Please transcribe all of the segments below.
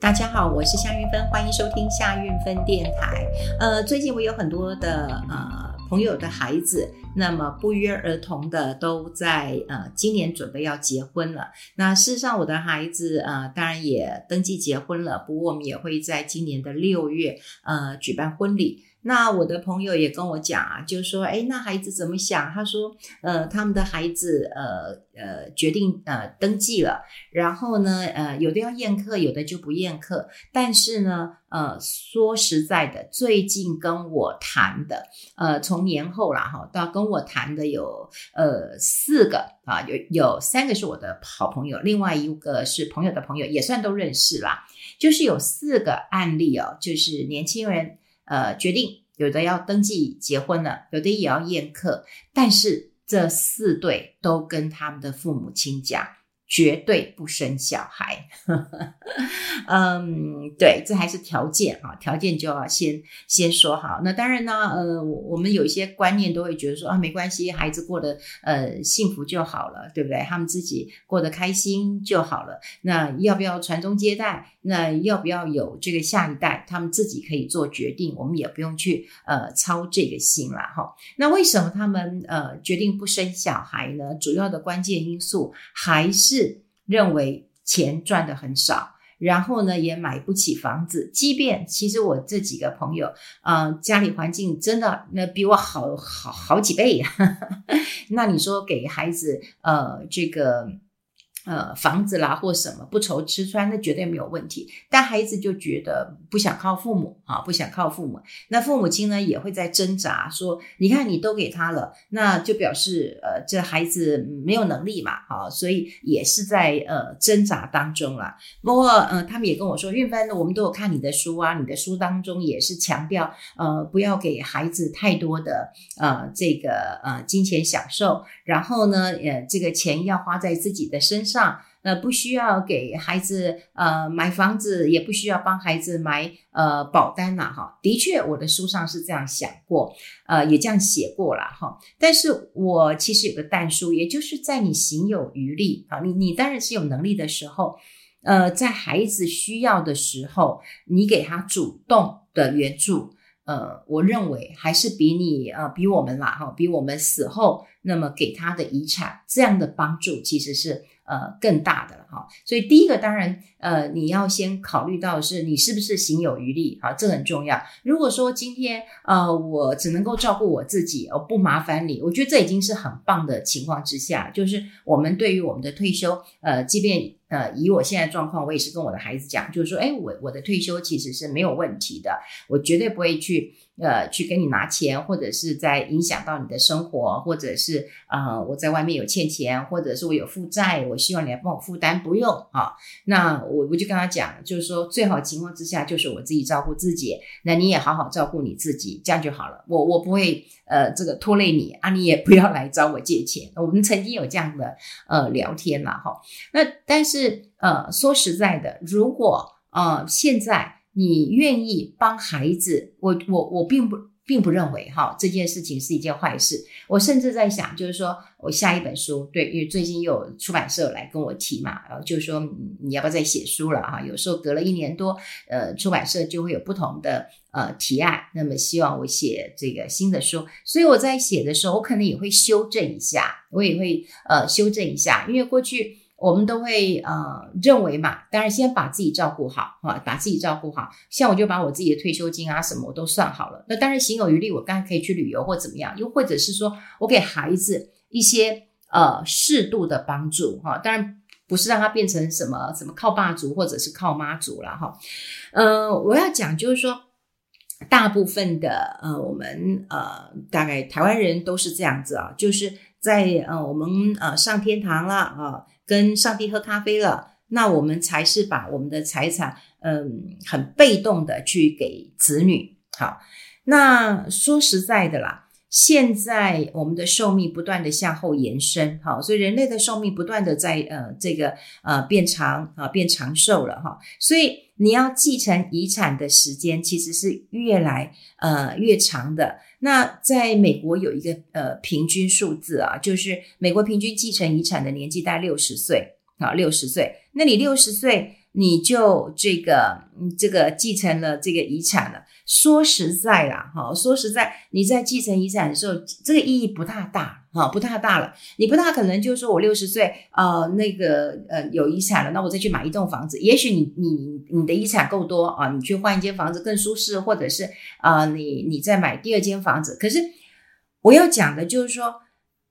大家好，我是夏运芬，欢迎收听夏运芬电台。呃，最近我有很多的呃朋友的孩子，那么不约而同的都在呃今年准备要结婚了。那事实上，我的孩子呃当然也登记结婚了，不过我们也会在今年的六月呃举办婚礼。那我的朋友也跟我讲啊，就说，诶，那孩子怎么想？他说，呃，他们的孩子，呃呃，决定呃登记了，然后呢，呃，有的要宴客，有的就不宴客。但是呢，呃，说实在的，最近跟我谈的，呃，从年后啦哈，到跟我谈的有呃四个啊，有有三个是我的好朋友，另外一个是朋友的朋友，也算都认识啦。就是有四个案例哦，就是年轻人。呃，决定有的要登记结婚了，有的也要宴客，但是这四对都跟他们的父母亲讲，绝对不生小孩。嗯，对，这还是条件哈，条件就要先先说好。那当然呢，呃，我们有一些观念都会觉得说啊，没关系，孩子过得呃幸福就好了，对不对？他们自己过得开心就好了。那要不要传宗接代？那要不要有这个下一代？他们自己可以做决定，我们也不用去呃操这个心了哈。那为什么他们呃决定不生小孩呢？主要的关键因素还是认为钱赚的很少。然后呢，也买不起房子。即便其实我这几个朋友，呃，家里环境真的那比我好好好几倍呀。那你说给孩子，呃，这个。呃，房子啦或什么不愁吃穿，那绝对没有问题。但孩子就觉得不想靠父母啊，不想靠父母。那父母亲呢也会在挣扎，说：你看你都给他了，那就表示呃这孩子没有能力嘛，啊，所以也是在呃挣扎当中啦。不过呃，他们也跟我说，韵芬，我们都有看你的书啊，你的书当中也是强调呃不要给孩子太多的呃这个呃金钱享受，然后呢呃这个钱要花在自己的身上。上呃不需要给孩子呃买房子，也不需要帮孩子买呃保单了哈。的确，我的书上是这样想过，呃也这样写过了哈。但是我其实有个但书，也就是在你行有余力啊，你你当然是有能力的时候，呃，在孩子需要的时候，你给他主动的援助，呃，我认为还是比你呃比我们啦哈，比我们死后那么给他的遗产这样的帮助，其实是。呃，更大的了哈，所以第一个当然，呃，你要先考虑到是你是不是行有余力啊，这很重要。如果说今天呃，我只能够照顾我自己，我不麻烦你，我觉得这已经是很棒的情况之下，就是我们对于我们的退休，呃，即便。呃，以我现在状况，我也是跟我的孩子讲，就是说，哎，我我的退休其实是没有问题的，我绝对不会去呃去跟你拿钱，或者是在影响到你的生活，或者是呃我在外面有欠钱，或者是我有负债，我希望你来帮我负担，不用啊。那我我就跟他讲，就是说最好情况之下就是我自己照顾自己，那你也好好照顾你自己，这样就好了。我我不会呃这个拖累你啊，你也不要来找我借钱。我们曾经有这样的呃聊天了哈，那但是。是呃，说实在的，如果呃现在你愿意帮孩子，我我我并不并不认为哈这件事情是一件坏事。我甚至在想，就是说我下一本书，对，因为最近又有出版社来跟我提嘛，然后就是说你要不要再写书了哈？有时候隔了一年多，呃，出版社就会有不同的呃提案，那么希望我写这个新的书，所以我在写的时候，我可能也会修正一下，我也会呃修正一下，因为过去。我们都会呃认为嘛，当然先把自己照顾好哈，把自己照顾好。像我就把我自己的退休金啊什么我都算好了。那当然行有余力，我当然可以去旅游或怎么样，又或者是说我给孩子一些呃适度的帮助哈。当然不是让他变成什么什么靠爸族或者是靠妈族了哈。呃，我要讲就是说，大部分的呃我们呃大概台湾人都是这样子啊，就是在呃我们呃上天堂了啊。跟上帝喝咖啡了，那我们才是把我们的财产，嗯，很被动的去给子女。好，那说实在的啦，现在我们的寿命不断的向后延伸，好，所以人类的寿命不断的在呃这个呃变长啊，变长寿了哈，所以你要继承遗产的时间其实是越来呃越长的。那在美国有一个呃平均数字啊，就是美国平均继承遗产的年纪大概六十岁啊，六十岁。那你六十岁你就这个这个继承了这个遗产了。说实在啦，哈，说实在，你在继承遗产的时候，这个意义不大大，哈，不太大了。你不大可能就是说我六十岁，呃，那个呃有遗产了，那我再去买一栋房子。也许你你你的遗产够多啊，你去换一间房子更舒适，或者是啊，你你再买第二间房子。可是我要讲的就是说，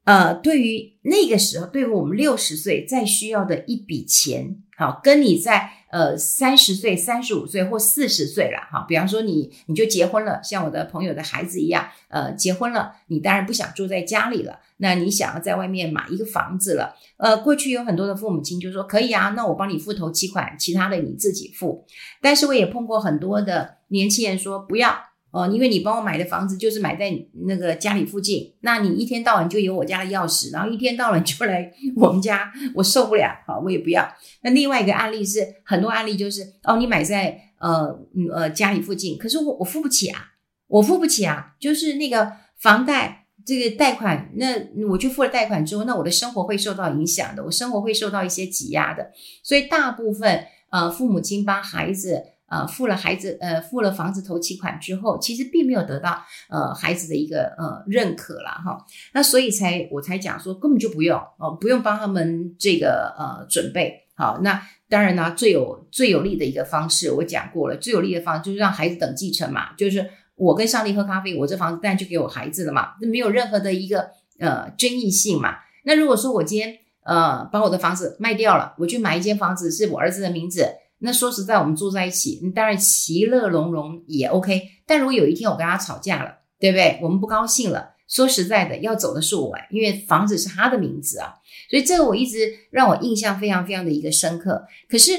呃，对于那个时候，对于我们六十岁再需要的一笔钱，好，跟你在。呃，三十岁、三十五岁或四十岁了，哈，比方说你你就结婚了，像我的朋友的孩子一样，呃，结婚了，你当然不想住在家里了，那你想要在外面买一个房子了，呃，过去有很多的父母亲就说可以啊，那我帮你付头期款，其他的你自己付，但是我也碰过很多的年轻人说不要。哦，因为你帮我买的房子就是买在那个家里附近，那你一天到晚就有我家的钥匙，然后一天到晚就来 我们家，我受不了，好，我也不要。那另外一个案例是，很多案例就是，哦，你买在呃呃家里附近，可是我我付不起啊，我付不起啊，就是那个房贷这个贷款，那我去付了贷款之后，那我的生活会受到影响的，我生活会受到一些挤压的，所以大部分呃父母亲帮孩子。呃，付了孩子，呃，付了房子头期款之后，其实并没有得到呃孩子的一个呃认可啦哈。那所以才我才讲说，根本就不用哦，不用帮他们这个呃准备好。那当然呢，最有最有利的一个方式，我讲过了，最有利的方式就是让孩子等继承嘛，就是我跟上帝喝咖啡，我这房子当然就给我孩子了嘛，那没有任何的一个呃争议性嘛。那如果说我今天呃把我的房子卖掉了，我去买一间房子是我儿子的名字。那说实在，我们住在一起，你当然其乐融融也 OK。但如果有一天我跟他吵架了，对不对？我们不高兴了，说实在的，要走的是我，因为房子是他的名字啊。所以这个我一直让我印象非常非常的一个深刻。可是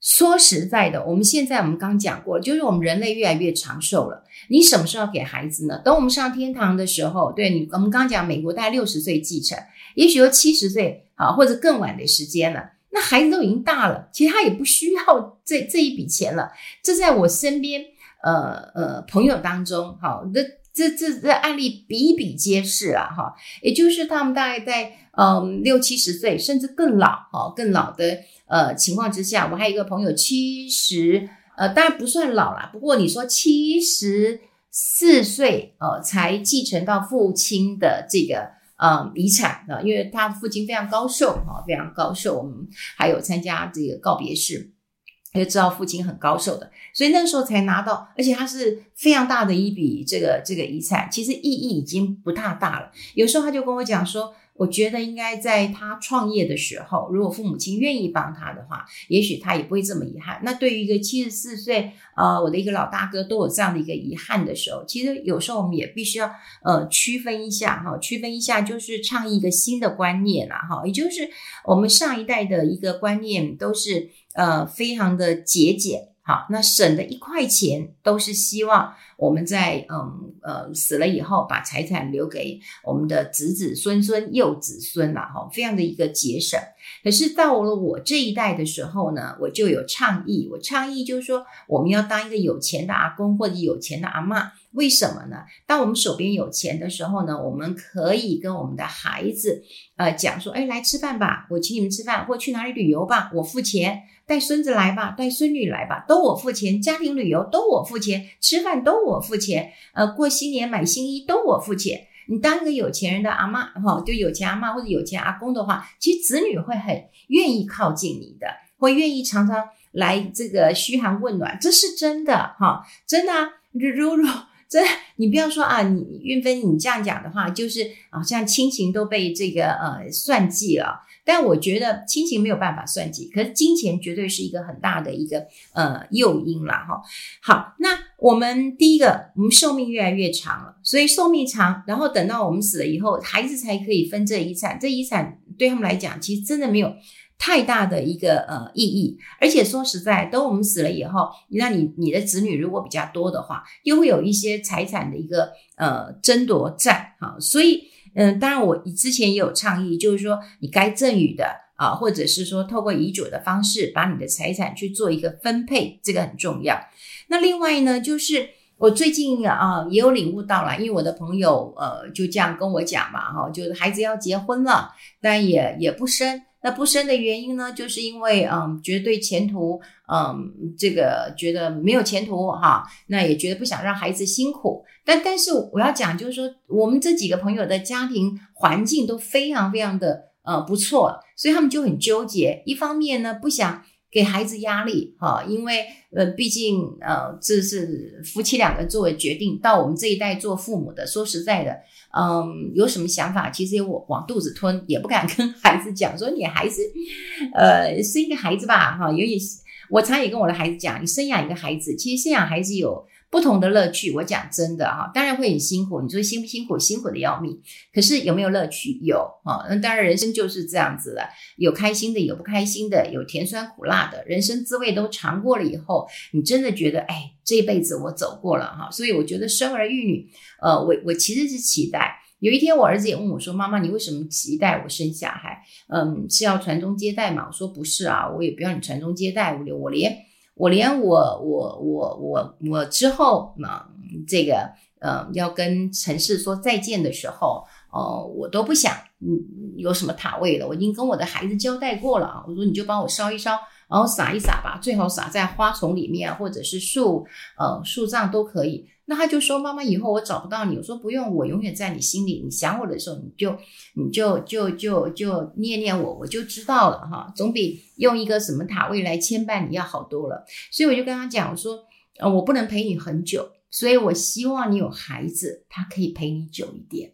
说实在的，我们现在我们刚讲过，就是我们人类越来越长寿了。你什么时候给孩子呢？等我们上天堂的时候，对你，我们刚讲美国大概六十岁继承，也许有七十岁啊，或者更晚的时间了。那孩子都已经大了，其实他也不需要这这一笔钱了。这在我身边，呃呃朋友当中，哈，这这这这案例比比皆是啊，哈。也就是他们大概在嗯六七十岁，甚至更老，哈，更老的呃情况之下，我还有一个朋友七十，呃，当然不算老啦，不过你说七十四岁，呃，才继承到父亲的这个。嗯，遗产啊，因为他父亲非常高寿啊，非常高寿。我们还有参加这个告别式，就知道父亲很高寿的，所以那时候才拿到，而且他是非常大的一笔这个这个遗产，其实意义已经不太大了。有时候他就跟我讲说。我觉得应该在他创业的时候，如果父母亲愿意帮他的话，也许他也不会这么遗憾。那对于一个七十四岁，呃，我的一个老大哥都有这样的一个遗憾的时候，其实有时候我们也必须要呃区分一下哈，区分一下就是倡议一个新的观念啦哈，也就是我们上一代的一个观念都是呃非常的节俭。好，那省的一块钱都是希望我们在嗯呃死了以后，把财产留给我们的子子孙孙幼子孙了哈，非常的一个节省。可是到了我这一代的时候呢，我就有倡议，我倡议就是说，我们要当一个有钱的阿公或者有钱的阿嬷。为什么呢？当我们手边有钱的时候呢，我们可以跟我们的孩子呃讲说，哎，来吃饭吧，我请你们吃饭，或去哪里旅游吧，我付钱。带孙子来吧，带孙女来吧，都我付钱。家庭旅游都我付钱，吃饭都我付钱。呃，过新年买新衣都我付钱。你当一个有钱人的阿嬷哈，就有钱阿嬷或者有钱阿公的话，其实子女会很愿意靠近你的，会愿意常常来这个嘘寒问暖，这是真的哈，真的啊，如如真，你不要说啊，你运芬你这样讲的话，就是好像亲情都被这个呃算计了。但我觉得亲情没有办法算计，可是金钱绝对是一个很大的一个呃诱因了哈。好，那我们第一个，我们寿命越来越长了，所以寿命长，然后等到我们死了以后，孩子才可以分这遗产。这遗产对他们来讲，其实真的没有太大的一个呃意义。而且说实在，等我们死了以后，那你你的子女如果比较多的话，又会有一些财产的一个呃争夺战哈，所以。嗯，当然，我之前也有倡议，就是说你该赠与的啊，或者是说透过遗嘱的方式，把你的财产去做一个分配，这个很重要。那另外呢，就是我最近啊也有领悟到了，因为我的朋友呃就这样跟我讲嘛，哈，就是孩子要结婚了，但也也不生。那不生的原因呢，就是因为嗯，觉得对前途嗯，这个觉得没有前途哈，那也觉得不想让孩子辛苦。但但是我要讲，就是说我们这几个朋友的家庭环境都非常非常的呃不错，所以他们就很纠结。一方面呢，不想。给孩子压力哈，因为呃，毕竟呃，这是夫妻两个作为决定。到我们这一代做父母的，说实在的，嗯，有什么想法，其实我往肚子吞，也不敢跟孩子讲。说你还是，呃，生一个孩子吧，哈，因为我常也跟我的孩子讲，你生养一个孩子，其实生养孩子有。不同的乐趣，我讲真的哈，当然会很辛苦。你说辛不辛苦？辛苦的要命。可是有没有乐趣？有啊。那当然，人生就是这样子的，有开心的，有不开心的，有甜酸苦辣的，人生滋味都尝过了以后，你真的觉得，哎，这一辈子我走过了哈。所以我觉得生儿育女，呃，我我其实是期待有一天，我儿子也问我说：“妈妈，你为什么期待我生小孩？嗯，是要传宗接代吗？”我说：“不是啊，我也不要你传宗接代，我我连。”我连我我我我我之后嘛，这个呃，要跟城市说再见的时候，哦、呃，我都不想嗯有什么塔位了。我已经跟我的孩子交代过了啊，我说你就帮我烧一烧，然后撒一撒吧，最好撒在花丛里面或者是树呃树葬都可以。那他就说：“妈妈，以后我找不到你。”我说：“不用，我永远在你心里。你想我的时候，你就你就就就就念念我，我就知道了哈。总比用一个什么塔位来牵绊你要好多了。所以我就跟他讲，我说：呃，我不能陪你很久，所以我希望你有孩子，他可以陪你久一点。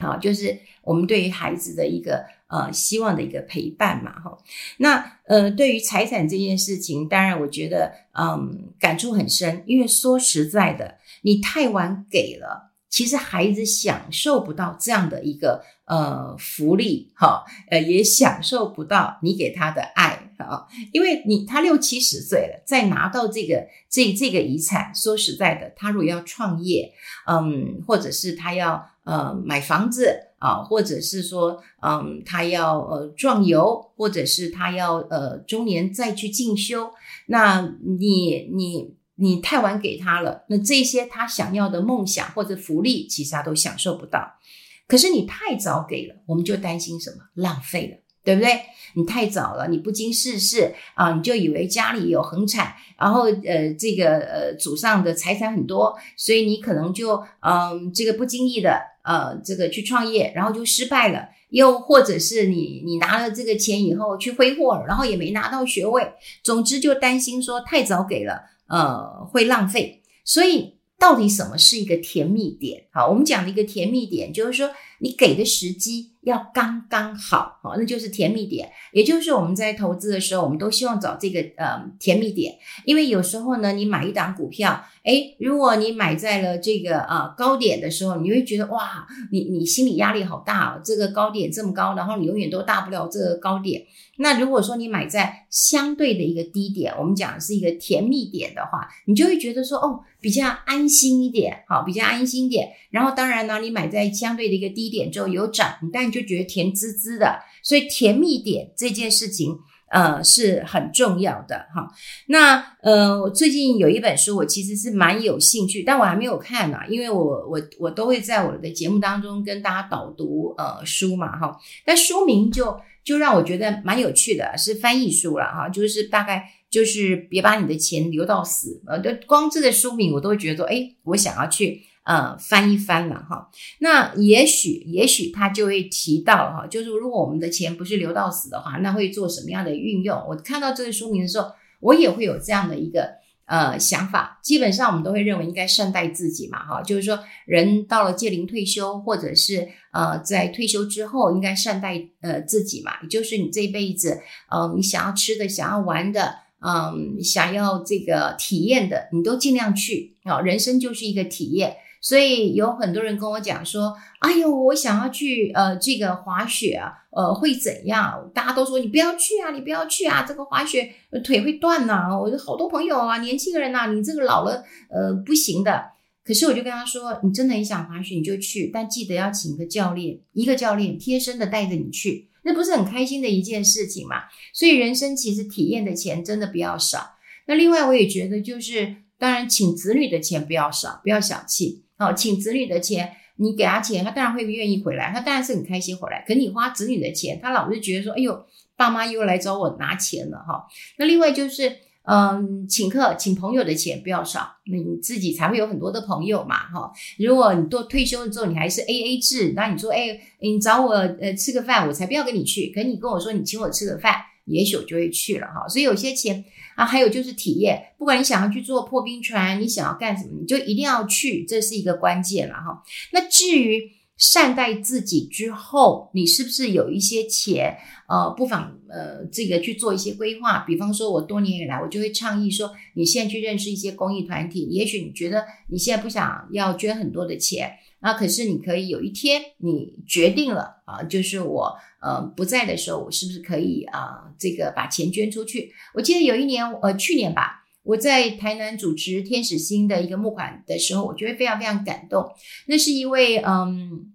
好，就是我们对于孩子的一个。”呃，希望的一个陪伴嘛，哈。那呃，对于财产这件事情，当然我觉得，嗯，感触很深。因为说实在的，你太晚给了，其实孩子享受不到这样的一个呃福利，哈，呃，也享受不到你给他的爱，啊。因为你他六七十岁了，再拿到这个这这个遗产，说实在的，他如果要创业，嗯，或者是他要呃买房子。啊，或者是说，嗯，他要呃壮游，或者是他要呃中年再去进修，那你你你太晚给他了，那这些他想要的梦想或者福利，其实他都享受不到。可是你太早给了，我们就担心什么？浪费了，对不对？你太早了，你不经世事啊，你就以为家里有横产，然后呃这个呃祖上的财产很多，所以你可能就嗯这个不经意的。呃，这个去创业，然后就失败了；又或者是你你拿了这个钱以后去挥霍了，然后也没拿到学位。总之就担心说太早给了，呃，会浪费。所以到底什么是一个甜蜜点？好，我们讲的一个甜蜜点就是说你给的时机要刚刚好，好，那就是甜蜜点。也就是我们在投资的时候，我们都希望找这个呃甜蜜点，因为有时候呢，你买一档股票。诶，如果你买在了这个啊高点的时候，你会觉得哇，你你心理压力好大哦，这个高点这么高，然后你永远都大不了这个高点。那如果说你买在相对的一个低点，我们讲是一个甜蜜点的话，你就会觉得说哦，比较安心一点，好，比较安心一点。然后当然呢，你买在相对的一个低点之后有涨，你就觉得甜滋滋的。所以甜蜜点这件事情。呃，是很重要的哈。那呃，我最近有一本书，我其实是蛮有兴趣，但我还没有看呢，因为我我我都会在我的节目当中跟大家导读呃书嘛哈。但书名就就让我觉得蛮有趣的，是翻译书了哈，就是大概就是别把你的钱留到死，呃，就光这个书名我都会觉得说，诶，我想要去。呃，翻一翻了哈，那也许也许他就会提到哈，就是如果我们的钱不是留到死的话，那会做什么样的运用？我看到这个书名的时候，我也会有这样的一个呃想法。基本上我们都会认为应该善待自己嘛，哈，就是说人到了届龄退休，或者是呃在退休之后，应该善待呃自己嘛，也就是你这一辈子，呃，你想要吃的，想要玩的，嗯，想要这个体验的，你都尽量去啊，人生就是一个体验。所以有很多人跟我讲说：“哎呦，我想要去呃这个滑雪啊，呃会怎样？”大家都说：“你不要去啊，你不要去啊，这个滑雪腿会断呐。”我有好多朋友啊，年轻人呐，你这个老了呃不行的。可是我就跟他说：“你真的很想滑雪，你就去，但记得要请一个教练，一个教练贴身的带着你去，那不是很开心的一件事情嘛？所以人生其实体验的钱真的不要少。那另外我也觉得就是，当然请子女的钱不要少，不要小气。”哦，请子女的钱，你给他钱，他当然会愿意回来，他当然是很开心回来。可你花子女的钱，他老是觉得说，哎呦，爸妈又来找我拿钱了哈。那另外就是，嗯，请客请朋友的钱不要少，你自己才会有很多的朋友嘛哈。如果你都退休了之后，你还是 AA 制，那你说，哎，你找我呃吃个饭，我才不要跟你去。可你跟我说你请我吃个饭，也许我就会去了哈。所以有些钱啊，还有就是体验，不管你想要去做破冰船，你想要干什么，你就一定要去，这是一个关键了哈。那至于。善待自己之后，你是不是有一些钱？呃，不妨呃，这个去做一些规划。比方说，我多年以来，我就会倡议说，你现在去认识一些公益团体。也许你觉得你现在不想要捐很多的钱，那可是你可以有一天你决定了啊，就是我呃不在的时候，我是不是可以啊，这个把钱捐出去？我记得有一年，呃，去年吧。我在台南主持天使星的一个募款的时候，我觉得非常非常感动。那是一位嗯，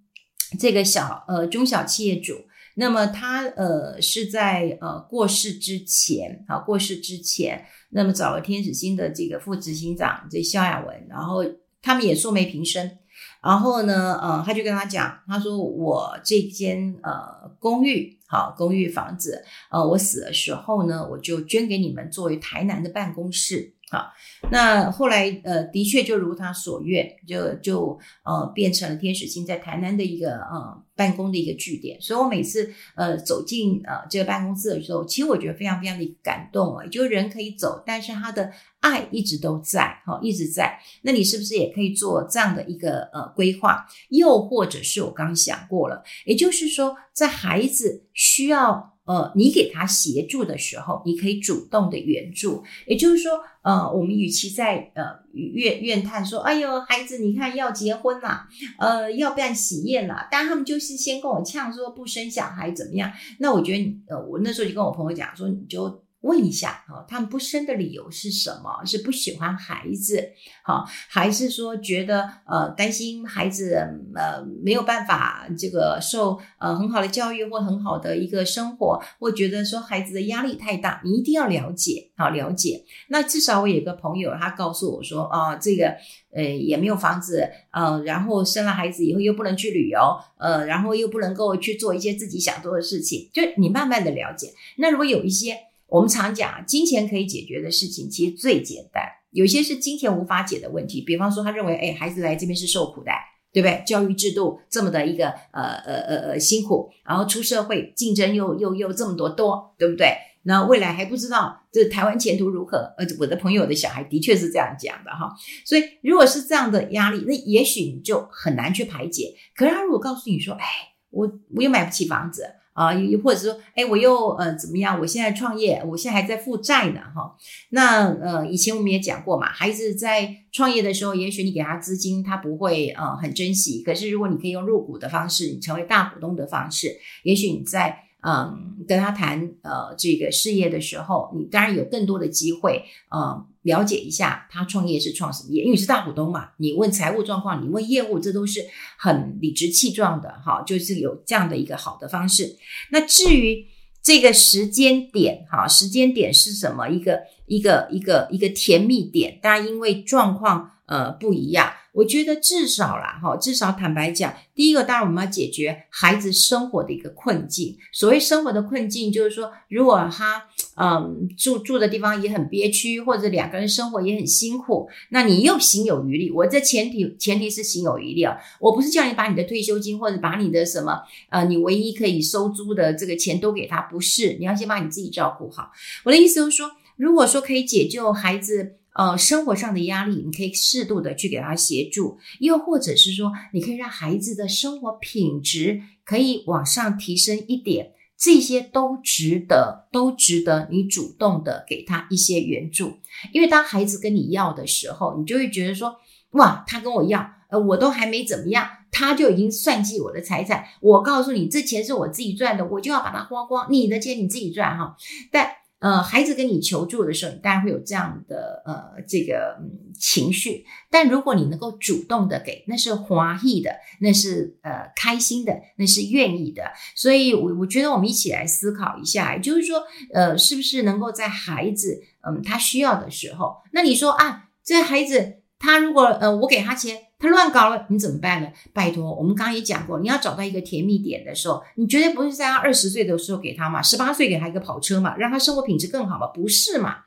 这个小呃中小企业主，那么他呃是在呃过世之前啊过世之前，那么找了天使星的这个副执行长这肖亚文，然后他们也素昧平生。然后呢，呃，他就跟他讲，他说我这间呃公寓，好公寓房子，呃，我死的时候呢，我就捐给你们作为台南的办公室。好，那后来呃，的确就如他所愿，就就呃变成了天使星在台南的一个呃办公的一个据点。所以我每次呃走进呃这个办公室的时候，其实我觉得非常非常的感动啊，就人可以走，但是他的爱一直都在，哈，一直在。那你是不是也可以做这样的一个呃规划？又或者是我刚想过了，也就是说，在孩子需要。呃，你给他协助的时候，你可以主动的援助。也就是说，呃，我们与其在呃怨怨叹说，哎呦，孩子，你看要结婚啦，呃，要办喜宴啦，但他们就是先跟我呛说不生小孩怎么样？那我觉得，呃，我那时候就跟我朋友讲说，你就。问一下啊，他们不生的理由是什么？是不喜欢孩子，好，还是说觉得呃担心孩子呃没有办法这个受呃很好的教育或很好的一个生活，或觉得说孩子的压力太大？你一定要了解，好了解。那至少我有个朋友，他告诉我说啊、这个呃也没有房子，呃，然后生了孩子以后又不能去旅游，呃，然后又不能够去做一些自己想做的事情，就你慢慢的了解。那如果有一些。我们常讲，金钱可以解决的事情其实最简单，有些是金钱无法解的问题。比方说，他认为，哎，孩子来这边是受苦的，对不对？教育制度这么的一个呃呃呃呃辛苦，然后出社会竞争又又又这么多多，对不对？那未来还不知道这台湾前途如何。呃，我的朋友的小孩的确是这样讲的哈。所以，如果是这样的压力，那也许你就很难去排解。可是他如果告诉你说，哎，我我又买不起房子。啊，又或者说，哎，我又呃怎么样？我现在创业，我现在还在负债呢，哈。那呃，以前我们也讲过嘛，孩子在创业的时候，也许你给他资金，他不会呃很珍惜。可是如果你可以用入股的方式，你成为大股东的方式，也许你在嗯跟他谈呃这个事业的时候，你当然有更多的机会，呃。了解一下他创业是创什么业，因为是大股东嘛，你问财务状况，你问业务，这都是很理直气壮的哈，就是有这样的一个好的方式。那至于这个时间点哈，时间点是什么？一个一个一个一个甜蜜点，大家因为状况呃不一样。我觉得至少啦，哈，至少坦白讲，第一个当然我们要解决孩子生活的一个困境。所谓生活的困境，就是说，如果他嗯住住的地方也很憋屈，或者两个人生活也很辛苦，那你又行有余力。我这前提前提是行有余力啊，我不是叫你把你的退休金或者把你的什么呃你唯一可以收租的这个钱都给他，不是，你要先把你自己照顾好。我的意思就是说，如果说可以解救孩子。呃，生活上的压力，你可以适度的去给他协助，又或者是说，你可以让孩子的生活品质可以往上提升一点，这些都值得，都值得你主动的给他一些援助。因为当孩子跟你要的时候，你就会觉得说，哇，他跟我要，呃，我都还没怎么样，他就已经算计我的财产。我告诉你，这钱是我自己赚的，我就要把它花光。你的钱你自己赚哈，但。呃，孩子跟你求助的时候，你当然会有这样的呃这个、嗯、情绪。但如果你能够主动的给，那是欢喜的，那是呃开心的，那是愿意的。所以我，我觉得我们一起来思考一下，就是说，呃，是不是能够在孩子嗯他需要的时候，那你说啊，这孩子他如果呃我给他钱。他乱搞了，你怎么办呢？拜托，我们刚刚也讲过，你要找到一个甜蜜点的时候，你绝对不是在他二十岁的时候给他嘛，十八岁给他一个跑车嘛，让他生活品质更好嘛，不是嘛？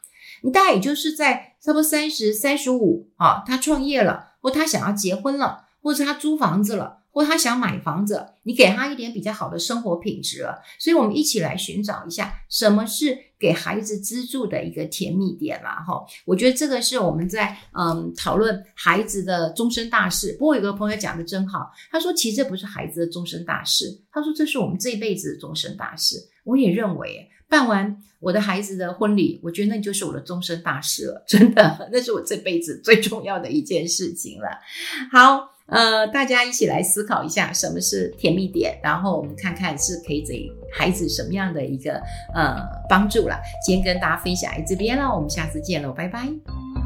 你大概也就是在差不多三十、三十五啊，他创业了，或他想要结婚了，或者他租房子了。或他想买房子，你给他一点比较好的生活品质了，所以我们一起来寻找一下什么是给孩子资助的一个甜蜜点啦。哈。我觉得这个是我们在嗯讨论孩子的终身大事。不过有个朋友讲的真好，他说其实这不是孩子的终身大事，他说这是我们这一辈子的终身大事。我也认为，办完我的孩子的婚礼，我觉得那就是我的终身大事了，真的，那是我这辈子最重要的一件事情了。好。呃，大家一起来思考一下什么是甜蜜点，然后我们看看是可以给孩子什么样的一个呃帮助了。先跟大家分享在这边了，我们下次见喽，拜拜。